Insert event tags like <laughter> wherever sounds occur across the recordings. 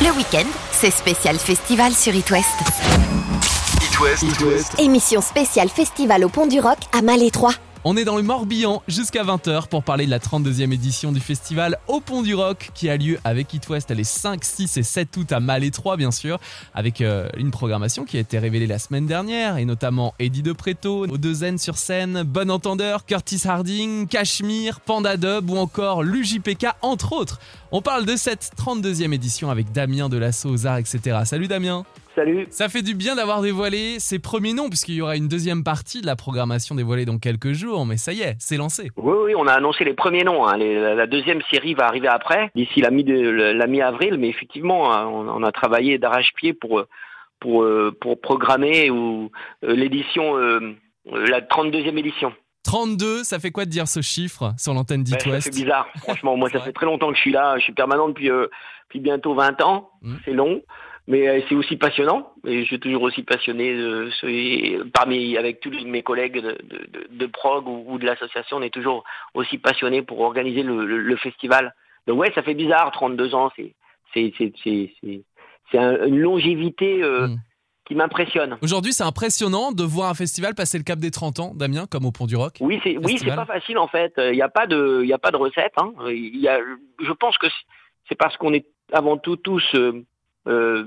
Le week-end, c'est spécial festival sur It West. It West. It West. Émission spéciale festival au Pont du Roc à Malétroit. On est dans le Morbihan jusqu'à 20h pour parler de la 32e édition du festival Au Pont du Roc qui a lieu avec It West les 5, 6 et 7 août à Malétroit bien sûr avec euh, une programmation qui a été révélée la semaine dernière et notamment Eddie De Preto, Odezen sur scène, Bon Entendeur, Curtis Harding, Cashmere, Panda Dub ou encore l'UJPK entre autres. On parle de cette 32e édition avec Damien Delasso aux arts etc. Salut Damien Salut. Ça fait du bien d'avoir dévoilé ses premiers noms, puisqu'il y aura une deuxième partie de la programmation dévoilée dans quelques jours, mais ça y est, c'est lancé. Oui, oui, on a annoncé les premiers noms. hein. Les- la deuxième série va arriver après, d'ici la mi- mi-avril, mais effectivement, hein, on, on a travaillé d'arrache-pied pour, pour, euh, pour programmer ou, euh, l'édition, euh, la 32e édition. 32, ça fait quoi de dire ce chiffre sur l'antenne d'It West fait bizarre. Franchement, moi, <laughs> ça fait très longtemps que je suis là. Je suis permanent depuis, euh, depuis bientôt 20 ans. Mm. C'est long. Mais euh, c'est aussi passionnant, et je suis toujours aussi passionné de ce, parmi avec tous mes collègues de, de, prog ou, ou de l'association, on est toujours aussi passionné pour organiser le, le, le festival. Donc ouais, ça fait bizarre, 32 ans, c'est c'est c'est c'est c'est c'est un- une longévité euh, Mm. qui m'impressionne. Aujourd'hui, c'est impressionnant de voir un festival passer le cap des 30 ans, Damien, comme au Pont du Roc. Oui, c'est oui, c'est pas facile en fait. Il n'y a pas de il y a pas de recette. Hein. Il y a, je pense que c'est parce qu'on est avant tout tous euh, euh,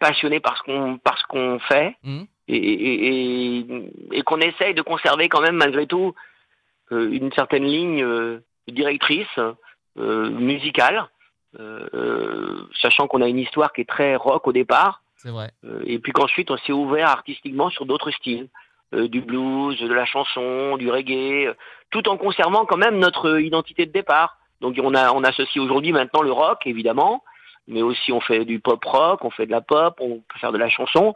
passionnés par ce qu'on par ce qu'on fait Mhm. et, et, et, et qu'on essaye de conserver quand même malgré tout euh, une certaine ligne euh, directrice musicale, sachant qu'on a une histoire qui est très rock au départ. C'est vrai. Et puis qu'ensuite on s'est ouvert artistiquement sur d'autres styles, euh, du blues, de la chanson, du reggae, euh, tout en conservant quand même notre identité de départ. Donc on a on associe aujourd'hui maintenant le rock évidemment, mais aussi on fait du pop rock, on fait de la pop, on peut faire de la chanson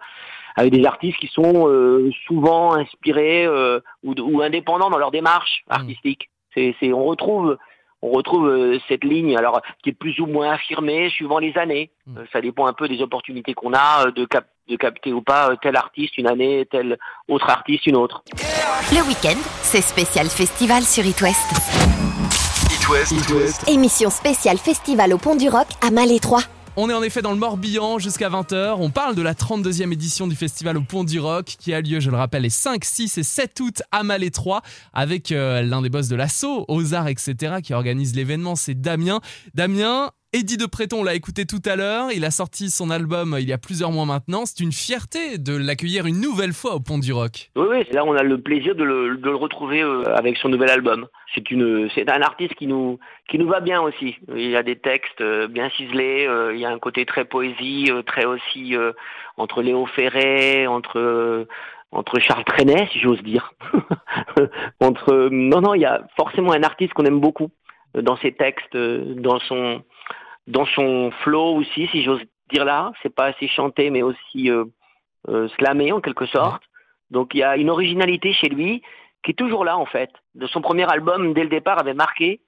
avec des artistes qui sont euh, souvent inspirés euh, ou, ou indépendants dans leur démarche artistique. C'est c'est on retrouve on retrouve euh, cette ligne alors qui est plus ou moins affirmée suivant les années. Mm. Euh, ça dépend un peu des opportunités qu'on a euh, de, cap- de capter ou pas euh, tel artiste une année, tel autre artiste une autre. Le week-end, c'est spécial festival sur It West. It West. It West. Émission spéciale festival au Pont du Roc à Malétroit. On est en effet dans le Morbihan jusqu'à 20h. On parle de la 32e édition du festival au Pont du Roc qui a lieu, je le rappelle, les 5, 6 et 7 août à Malétroit avec euh, l'un des boss de l'assaut, aux arts, etc. qui organise l'événement. C'est Damien. Damien, Eddie de Préton, on l'a écouté tout à l'heure. Il a sorti son album euh, il y a plusieurs mois maintenant. C'est une fierté de l'accueillir une nouvelle fois au Pont du Roc. Oui, oui, là on a le plaisir de le, retrouver euh, avec son nouvel album. C'est un artiste qui nous, va bien aussi. Il a des textes euh, bien ciselés. il y a un côté très poésie, très aussi entre Léo Ferré, entre Charles Trenet, si j'ose dire. <laughs> entre non, non, il y a forcément un artiste qu'on aime beaucoup dans ses textes, dans son dans son flow aussi, si j'ose dire là. C'est pas assez chanté, mais aussi euh, euh, slamé en quelque sorte. Donc il y a une originalité chez lui qui est toujours là en fait. De son premier album, dès le départ, avait marqué.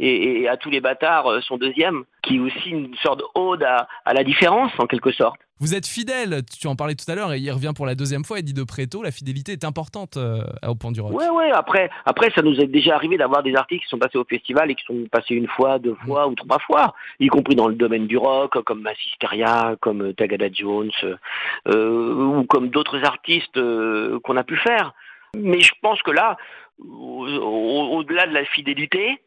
Et, et à tous les bâtards, euh, son deuxième, qui est aussi une sorte d'ode à, à la différence en quelque sorte. Vous êtes fidèle, tu en parlais tout à l'heure et il revient pour la deuxième fois, Eddie de Préto. La fidélité est importante euh, au Pont du Roc. Ouais, ouais. Après, après, ça nous est déjà arrivé d'avoir des artistes qui sont passés au festival et qui sont passés une fois, deux fois ou trois fois, y compris dans le domaine du rock, comme Massisteria, comme euh, Tagada Jones, euh, ou comme d'autres artistes euh, qu'on a pu faire. Mais je pense que là, au- au- au-delà de la fidélité,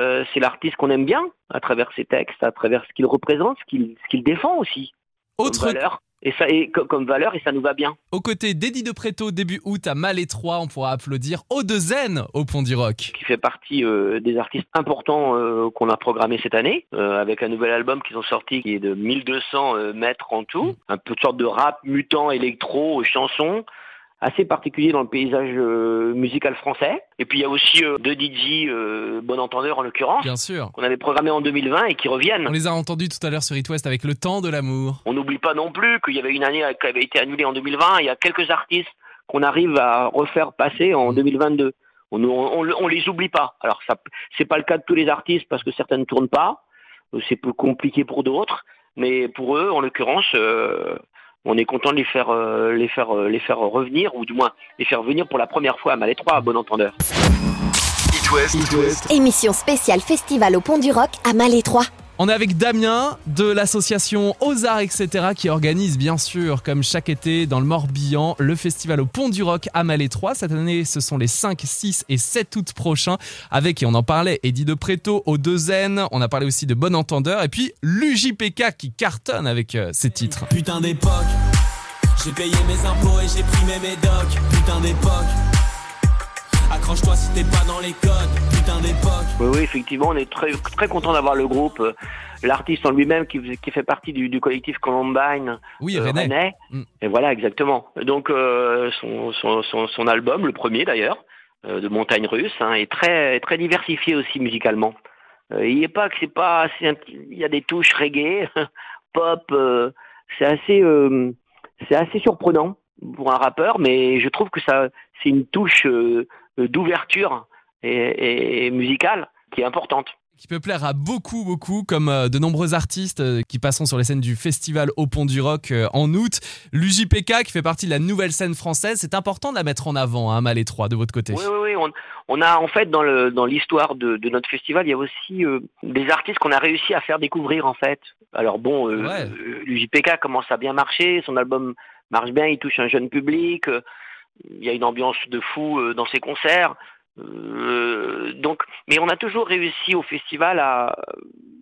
euh, c'est l'artiste qu'on aime bien à travers ses textes, à travers ce qu'il représente, ce qu'il défend aussi Autre comme valeur. Et ça, et co- comme valeur, et ça nous va bien. Aux côtés d'Eddie de Préto, début août à Malétroit, on pourra applaudir Odezen au Pont du Roc. qui fait partie euh, des artistes importants euh, qu'on a programmé cette année, euh, avec un nouvel album qu'ils ont sorti qui est de 1200 euh, mètres en tout, un peu de sorte de rap mutant, électro, chanson, assez particulier dans le paysage euh, musical français. Et puis il y a aussi euh, deux DJ euh, bon entendeur en l'occurrence, Bien sûr. qu'on avait programmé en 2020 et qui reviennent. On les a entendus tout à l'heure sur It West avec Le Temps de l'amour. On n'oublie pas non plus qu'il y avait une année qui avait été annulée en 2020. Il y a quelques artistes qu'on arrive à refaire passer en 2022. On, on, on, on les oublie pas. Alors ça, c'est pas le cas de tous les artistes parce que certains ne tournent pas. Euh, C'est plus compliqué pour d'autres, mais pour eux, en l'occurrence, euh, on est content de les faire, euh, les faire, euh, les faire revenir, ou du moins les faire venir pour la première fois à Malétroit, à bon entendeur. It West. It West. Émission spéciale festival au Pont du Roc à Malétroit. On est avec Damien de l'association Arts, etc. qui organise bien sûr, comme chaque été dans le Morbihan, le festival au Pont du Roc à Malais 3. Cette année, ce sont les 5, 6 et 7 août prochains avec, et on en parlait, Eddie de Préto au Deuxaine. On a parlé aussi de Bon Entendeur et puis l'UJPK qui cartonne avec euh, ses titres. Putain d'époque, j'ai payé mes impôts et j'ai pris mes médocs. Putain d'époque. Accroche-toi si t'es pas dans les codes, putain d'époque. Oui, oui, effectivement, on est très, très content d'avoir le groupe. euh, L'artiste en lui-même qui, qui fait partie du, du collectif Columbine, Oui, euh, René. Mm. Et voilà, exactement. Donc euh, son, son, son, son album, le premier d'ailleurs, euh, de Montagne Russe, hein, est très très diversifié aussi musicalement. Euh, il est pas que c'est pas, il y a des touches reggae, <laughs> pop, euh, c'est assez euh, c'est assez surprenant pour un rappeur, mais je trouve que ça c'est une touche euh, d'ouverture et, musicale qui est importante. qui peut plaire à beaucoup, beaucoup, comme euh, de nombreux artistes euh, qui passeront sur les scènes du festival au Pont du Roc euh, en août. L'UJPK qui fait partie de la nouvelle scène française, c'est important de la mettre en avant, hein, Mal 3 de votre côté. Oui, oui, oui. On, on a en fait dans le dans l'histoire de, de notre festival, il y a aussi euh, des artistes qu'on a réussi à faire découvrir en fait. Alors bon, euh, Ouais. euh, l'UJPK commence à bien marcher, son album marche bien, il touche un jeune public. euh, il y a une ambiance de fou euh, dans ses concerts. Euh, donc, mais on a toujours réussi au festival à.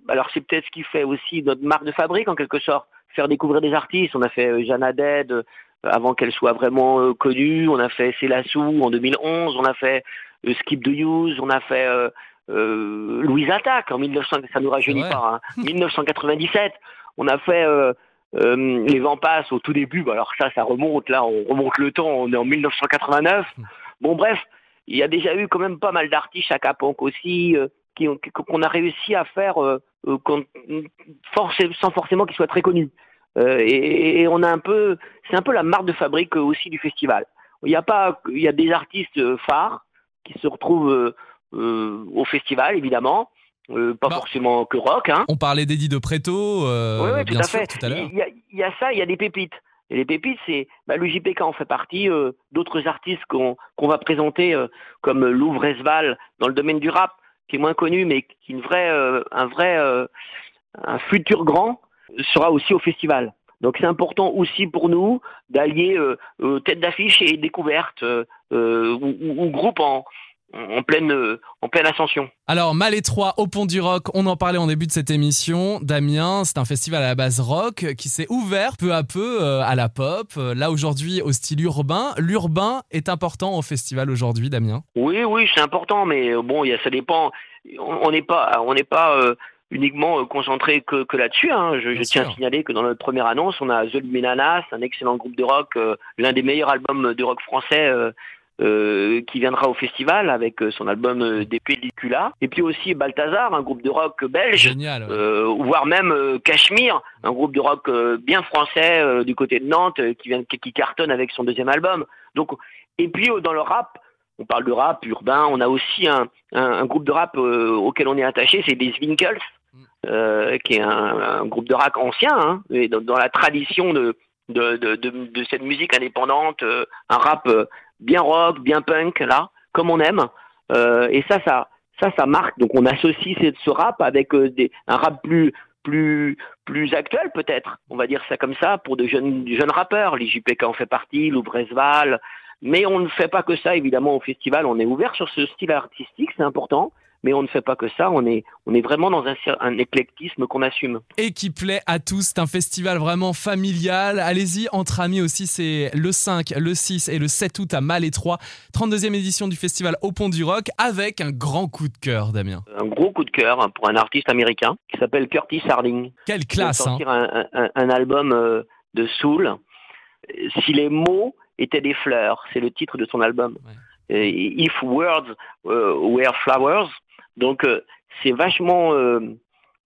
Alors c'est peut-être ce qui fait aussi notre marque de fabrique en quelque sorte, faire découvrir des artistes. On a fait euh, Jeanne Haddad euh, avant qu'elle soit vraiment euh, connue. On a fait Célassou en 2011. On a fait euh, Skip the Use. On a fait euh, euh, Louise Attaque en 1900. Ça nous rajeunit Ouais. pas. Hein, <laughs> 1997. On a fait euh, Les Vents passent au tout début. Bah, alors ça, ça remonte. Là, on remonte le temps. On est en 1989. Bon, bref, il y a déjà eu quand même pas mal d'artistes à Caponc aussi. euh, qui ont- qu'on a réussi à faire euh, euh, sans forcément qu'ils soient très connus. Euh, et, et on a un peu, c'est un peu la marque de fabrique euh, aussi du festival. Il y a pas, il y a des artistes phares qui se retrouvent euh, euh, au festival évidemment, euh, pas Bah. forcément que rock, hein. On parlait d'Eddie de Préto, euh, Oui, oui, tout à sûr, fait. tout à l'heure. Il y, a, il y a ça, il y a des pépites. Et les pépites, c'est bah, le JPK en fait partie. euh, D'autres artistes qu'on va présenter, euh, comme Louvre Esval dans le domaine du rap, qui est moins connu, mais qui est une vraie, euh, un vrai, euh, un futur grand, sera aussi au festival. Donc c'est important aussi pour nous d'allier tête d'affiche et découverte ou, ou- ou groupe en, en pleine, euh, en pleine ascension. Alors, Mal 3 au Pont du Roc, on en parlait en début de cette émission. Damien, c'est un festival à la base rock qui s'est ouvert peu à peu euh, à la pop. Euh, Là, aujourd'hui, au style urbain. L'urbain est important au festival aujourd'hui, Damien? Oui, oui, c'est important, mais bon, il y a, ça dépend. On n'est pas, on n'est pas euh, uniquement concentré que, que là-dessus. Hein. Je, tiens à signaler que dans notre première annonce, on a The Luminanas, un excellent groupe de rock, euh, l'un des meilleurs albums de rock français. euh, euh, qui viendra au festival avec euh, son album euh, Des Pelliculas. Et puis aussi Balthazar, un groupe de rock belge, Génial. ouais. euh, voire même euh, Cachemire, un groupe de rock bien français du côté de Nantes qui vient qui, cartonne avec son deuxième album. Donc et puis dans le rap, on parle de rap urbain, on a aussi un, un, un groupe de rap euh, auquel on est attaché, c'est des Winkles, euh, qui est un, un groupe de rap ancien, hein, et dans, dans la tradition de de, de, de, cette musique indépendante, euh, un rap bien rock, bien punk là, comme on aime. Euh, et ça, ça, ça, ça marque. Donc on associe ce, rap avec euh, des, un rap plus plus plus actuel peut-être. On va dire ça comme ça pour de jeunes de jeunes rappeurs. Les JPK en fait partie, Louvresval. Mais on ne fait pas que ça évidemment au festival. On est ouvert sur ce style artistique, c'est important. Mais on ne fait pas que ça. On est on est vraiment dans un, un éclectisme qu'on assume. Et qui plaît à tous. C'est un festival vraiment familial. Allez-y, entre amis aussi. C'est le 5, le 6 et le 7 août à Mal 3. 32e édition du festival au Pont du Roc avec un grand coup de cœur, Damien. Un gros coup de cœur hein, pour un artiste américain qui s'appelle Curtis Harding. Quelle Il classe, hein. sortir un, un- un album euh, de soul. Si les mots étaient des fleurs, c'est le titre de son album. If words euh, were flowers, donc euh, c'est vachement euh,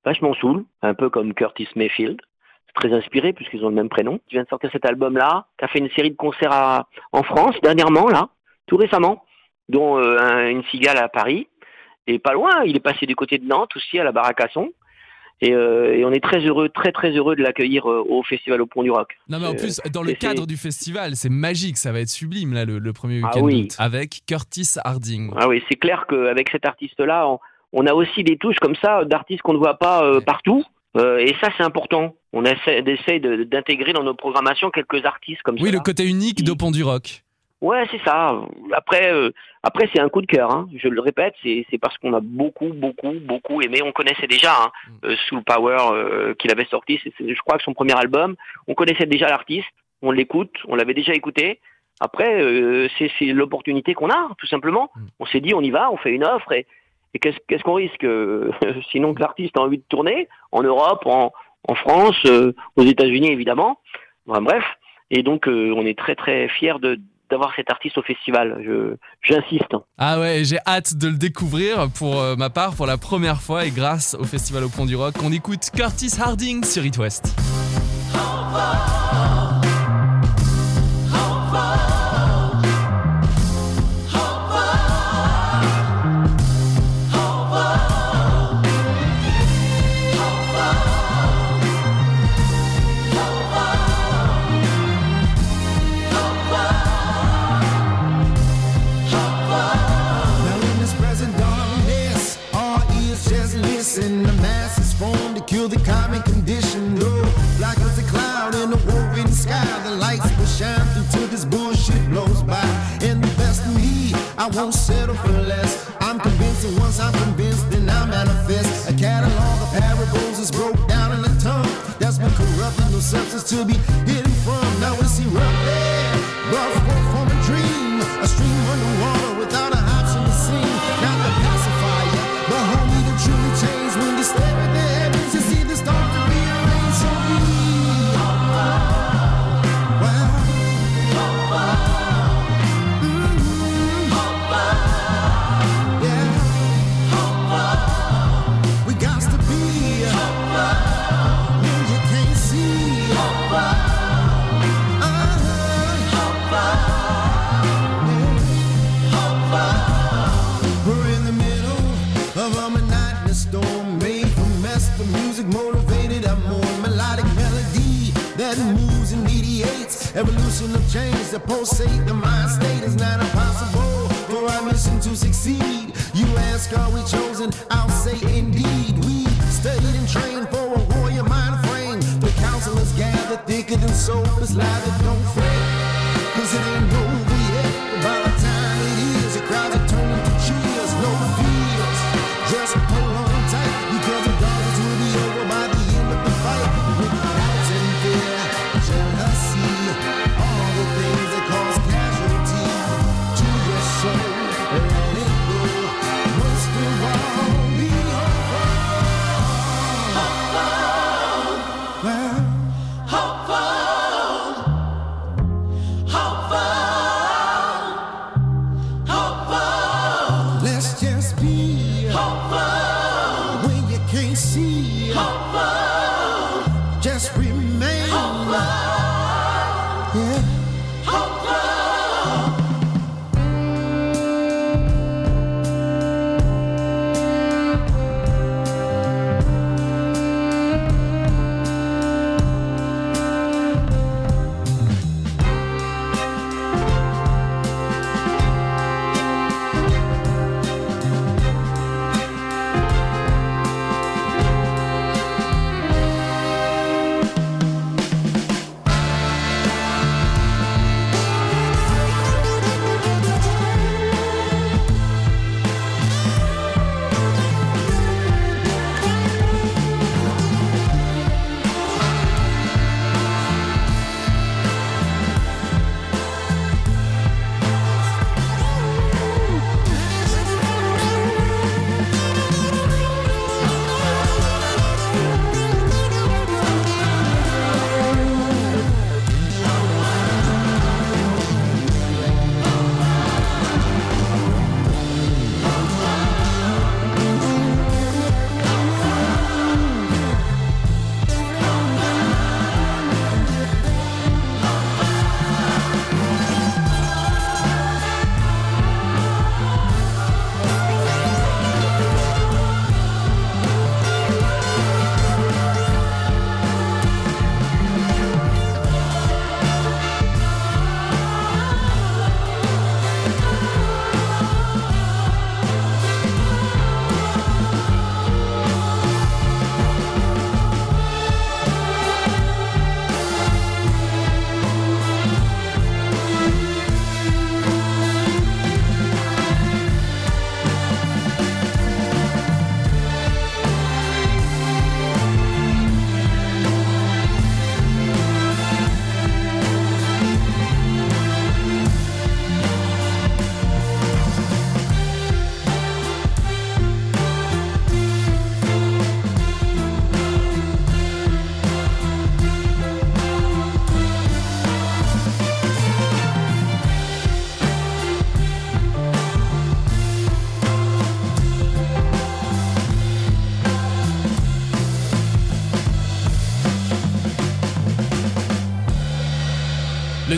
vachement soul, un peu comme Curtis Mayfield. Très inspiré puisqu'ils ont le même prénom. Il vient de sortir cet album-là, qui a fait une série de concerts en France dernièrement, là, tout récemment, dont euh, un- une cigale à Paris. Et pas loin, il est passé du côté de Nantes aussi, à la Baracasson. Et, euh, et on est très heureux, très très heureux de l'accueillir euh, au Festival au Pont du Roc. Non mais en Euh, plus, dans le cadre du festival, c'est magique, ça va être sublime là le, le premier Ah week-end oui. avec Curtis Harding. Ah oui, c'est clair qu'avec cet artiste-là, on, on a aussi des touches comme ça d'artistes qu'on ne voit pas euh, partout. Euh, et ça, c'est important. On essaie, essaie de- d'intégrer dans nos programmations quelques artistes comme ça. Oui, le côté unique d'Au Pont du Rock. Ouais, c'est ça. Après, euh, après c'est un coup de cœur. Hein. Je le répète, c'est c'est parce qu'on a beaucoup, beaucoup, beaucoup aimé. On connaissait déjà hein, euh, Soul Power euh, qu'il avait sorti. C'est- je crois que son premier album. On connaissait déjà l'artiste. On l'écoute. On l'avait déjà écouté. Après, euh, c'est c'est l'opportunité qu'on a, tout simplement. Mm. On s'est dit, on y va, on fait une offre et, et qu'est-ce qu'est-ce qu'on risque euh, <laughs> Sinon que l'artiste a envie de tourner en Europe, en, en France, euh, aux États-Unis évidemment. Enfin, bref. Et donc, euh, on est très très fiers de d'avoir cet artiste au festival. Je j'insiste. Ah ouais, j'ai hâte de le découvrir pour euh, ma part pour la première fois et grâce au Festival au Pont du Rock. On écoute Curtis Harding sur It West. Kill the common condition. slide it, don't fret, cause it ain't no can't see. Hopeful. Just breathe.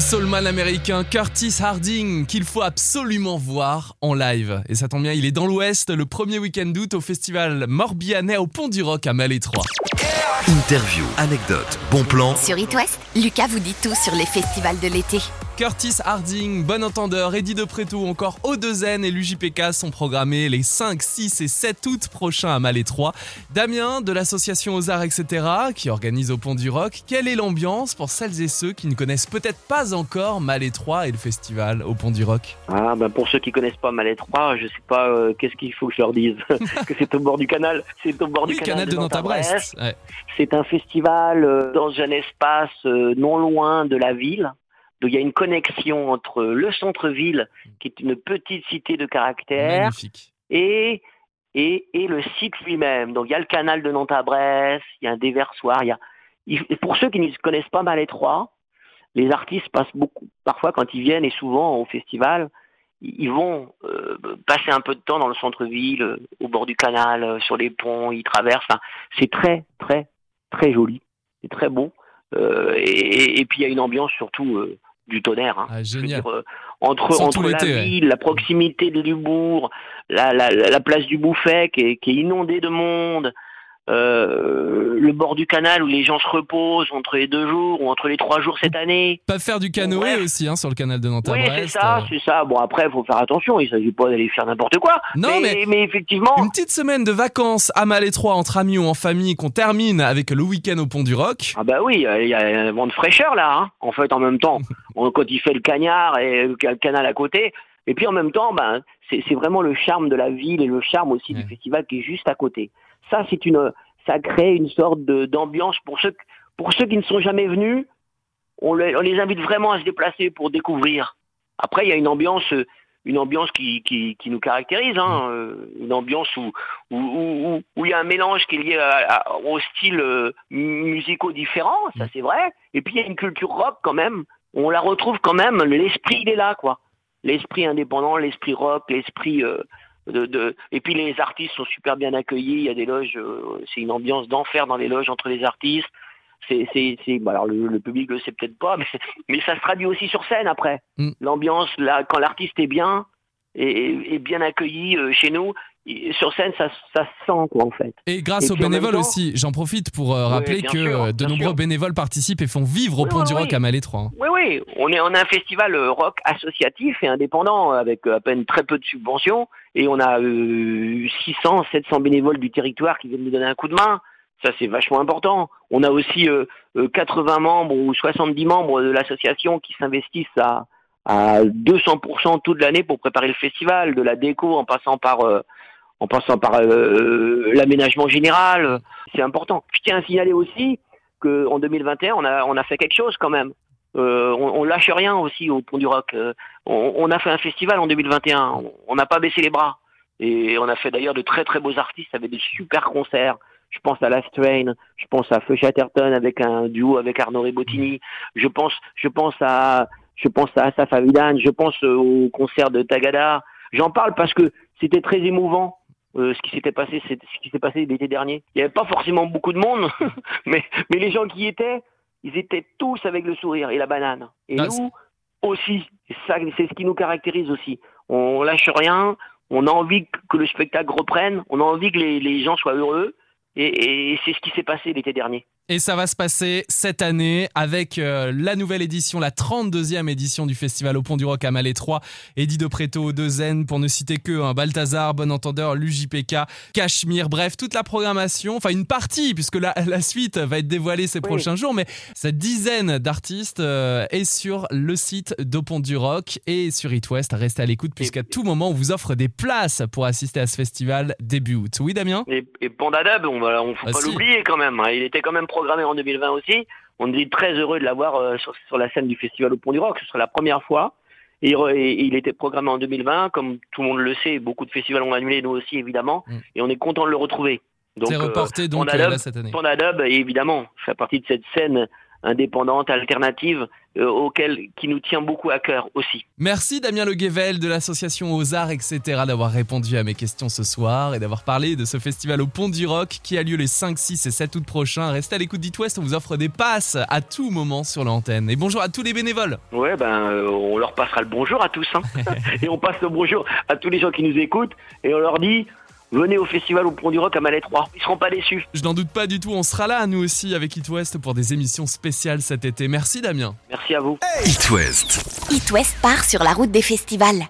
Soulman américain Curtis Harding qu'il faut absolument voir en live. Et ça tombe bien, il est dans l'Ouest le premier week-end d'août au festival Morbihanais au Pont du Roc à 3. Interview, anecdote, bon plan. Sur It West, Lucas vous dit tout sur les festivals de l'été. Curtis Harding, Bon Entendeur, Eddie de Préto encore O2N et l'UJPK sont programmés les 5, 6 et 7 août prochains à Malais 3. Damien de l'association aux Arts etc. qui organise au Pont du Roc. Quelle est l'ambiance pour celles et ceux qui ne connaissent peut-être pas encore Malais 3 et le festival au Pont du Roc? Ah, ben pour ceux qui connaissent pas Malais 3, je sais pas euh, qu'est-ce qu'il faut que je leur dise. <laughs> que c'est au bord du canal. C'est au bord Oui, du canal, de Nantes à Nantes-à-Brest. Brest. Ouais. C'est un festival euh, dans un espace euh, non loin de la ville. Donc il y a une connexion entre le centre-ville, qui est une petite cité de caractère, Magnifique. et, et, et le site lui-même. Donc il y a le canal de Nantes à Brest, il y a un déversoir. Il y a... il- Pour ceux qui ne connaissent pas 3, les artistes passent beaucoup, parfois quand ils viennent et souvent au festival, ils ils vont euh, passer un peu de temps dans le centre-ville, euh, au bord du canal, euh, sur les ponts, ils traversent. Enfin, c'est très, très, très joli. C'est très beau. Et, puis il y a une ambiance surtout du tonnerre. hein. Ah, génial. dire, euh, entre entre la ouais. ville, la proximité de Dubourg, la, la, la place du Bouffet qui est, qui est inondée de monde, euh, le bord du canal où les gens se reposent entre les deux jours ou entre les trois jours cette année. Pas faire du canoë aussi hein, sur le canal de Nantes Oui, c'est ça, euh. c'est ça. Bon après, il faut faire attention. Il s'agit pas d'aller faire n'importe quoi. Non, mais- mais effectivement, Une petite semaine de vacances à 3 entre amis ou en famille qu'on termine avec le week-end au Pont du Roc. Ah bah oui, euh, il y a un vent de fraîcheur là. hein. En fait, en même temps, <laughs> quand il fait le cagnard et le ca- canal à côté, et puis en même temps, ben c'est c'est vraiment le charme de la ville et le charme aussi Ouais. du festival qui est juste à côté. Ça, c'est une, ça crée une sorte d'ambiance pour ceux pour ceux qui ne sont jamais venus. On les, on les invite vraiment à se déplacer pour découvrir. Après, il y a une ambiance, une ambiance qui, qui, nous caractérise, hein, euh, une ambiance où où, où, il y a un mélange qui est lié aux styles euh, musicaux différents, ça c'est vrai. Et puis il y a une culture rock quand même. On la retrouve quand même. L'esprit il est là, quoi. L'esprit indépendant, l'esprit rock, l'esprit euh, de, de- Et puis les artistes sont super bien accueillis. Il y a des loges. euh, c'est une ambiance d'enfer dans les loges entre les artistes. C'est, c'est, c'est. bah alors le, le public le sait peut-être pas, <laughs> mais, mais ça se traduit aussi sur scène après. Mm. L'ambiance, là, quand l'artiste est bien et, et bien accueilli euh, chez nous, sur scène, ça, ça se sent quoi en fait. Et grâce Et aux en bénévoles temps- aussi, j'en profite pour euh, rappeler que sûr, euh, de nombreux sûr. bénévoles participent et font vivre au Oui, Pont oui, du Roc oui. à 3. hein. Oui, oui, on est, on a un festival euh, rock associatif et indépendant avec à peine très peu de subventions et on a euh, 600, 700 bénévoles du territoire qui viennent nous donner un coup de main. Ça, c'est vachement important. On a aussi euh, euh, 80 membres ou 70 membres de l'association qui s'investissent à, à 200% toute l'année pour préparer le festival, de la déco en passant par en passant par euh, l'aménagement général. C'est important. Je tiens à signaler aussi qu'en 2021, on a, on a fait quelque chose quand même. Euh, on, on lâche rien aussi au Pont du Roc. Euh, on, a fait un festival en 2021. On- n'a pas baissé les bras. Et on a fait d'ailleurs de très très beaux artistes avec des super concerts. Je pense à Last Train, je pense à Feu Chatterton avec un duo avec Arnaud Rebottini. Je pense, je pense à, je pense à. Je pense euh, au concert de Tagada. J'en parle parce que c'était très émouvant. Euh, ce qui s'était passé, c'est ce qui s'est passé l'été dernier. Il n'y avait pas forcément beaucoup de monde, <laughs> mais, mais les gens qui y étaient, ils étaient tous avec le sourire et la banane. Et Ah, nous aussi, ça, c'est ce qui nous caractérise aussi. On lâche rien, on a envie que le spectacle reprenne, on a envie que les, les gens soient heureux, et, et c'est ce qui s'est passé l'été dernier. Et ça va se passer cette année avec euh, la nouvelle édition, la 32e édition du festival au Pont du Roc à Malais 3. Eddie de Préto, De Zen, pour ne citer que un Balthazar, Bon Entendeur, l'UJPK, Cachemire, bref, toute la programmation, enfin une partie, puisque la, la suite va être dévoilée ces Oui. prochains jours, mais cette dizaine d'artistes euh, est sur le site d'Au Pont du Roc et sur It West. Restez à l'écoute, puisqu'à tout moment, on vous offre des places pour assister à ce festival début août. Oui, Damien? Et, et Panda Dub, on on faut Ah, pas si. l'oublier quand même. hein. Il était quand même programmé en 2020 aussi. On est très heureux de l'avoir euh, sur, sur la scène du festival au Pont du Roc. Ce sera la première fois. Et, il re- et il était programmé en 2020, comme tout le monde le sait. Beaucoup de festivals ont annulé, nous aussi évidemment. Mm. Et on est content de le retrouver. Donc, C'est euh, reporté donc Panda euh, là cette année. Panda Dub, évidemment, fait partie de cette scène indépendante, alternative, euh, auquel qui nous tient beaucoup à cœur aussi. Merci Damien Le Guével de l'association Aux Arts, etc. d'avoir répondu à mes questions ce soir et d'avoir parlé de ce festival au Pont du Rock qui a lieu les 5, 6 et 7 août prochains. Restez à l'écoute d'It West, on vous offre des passes à tout moment sur l'antenne. Et bonjour à tous les bénévoles. Ouais, ben euh, on leur passera le bonjour à tous. hein. <laughs> et on passe le bonjour à tous les gens qui nous écoutent et on leur dit venez au festival au Pont du Rock à Malais 3. Ils seront pas déçus. Je n'en doute pas du tout, on sera là nous aussi avec It West pour des émissions spéciales cet été. Merci Damien. Merci à vous. It West. It West part sur la route des festivals.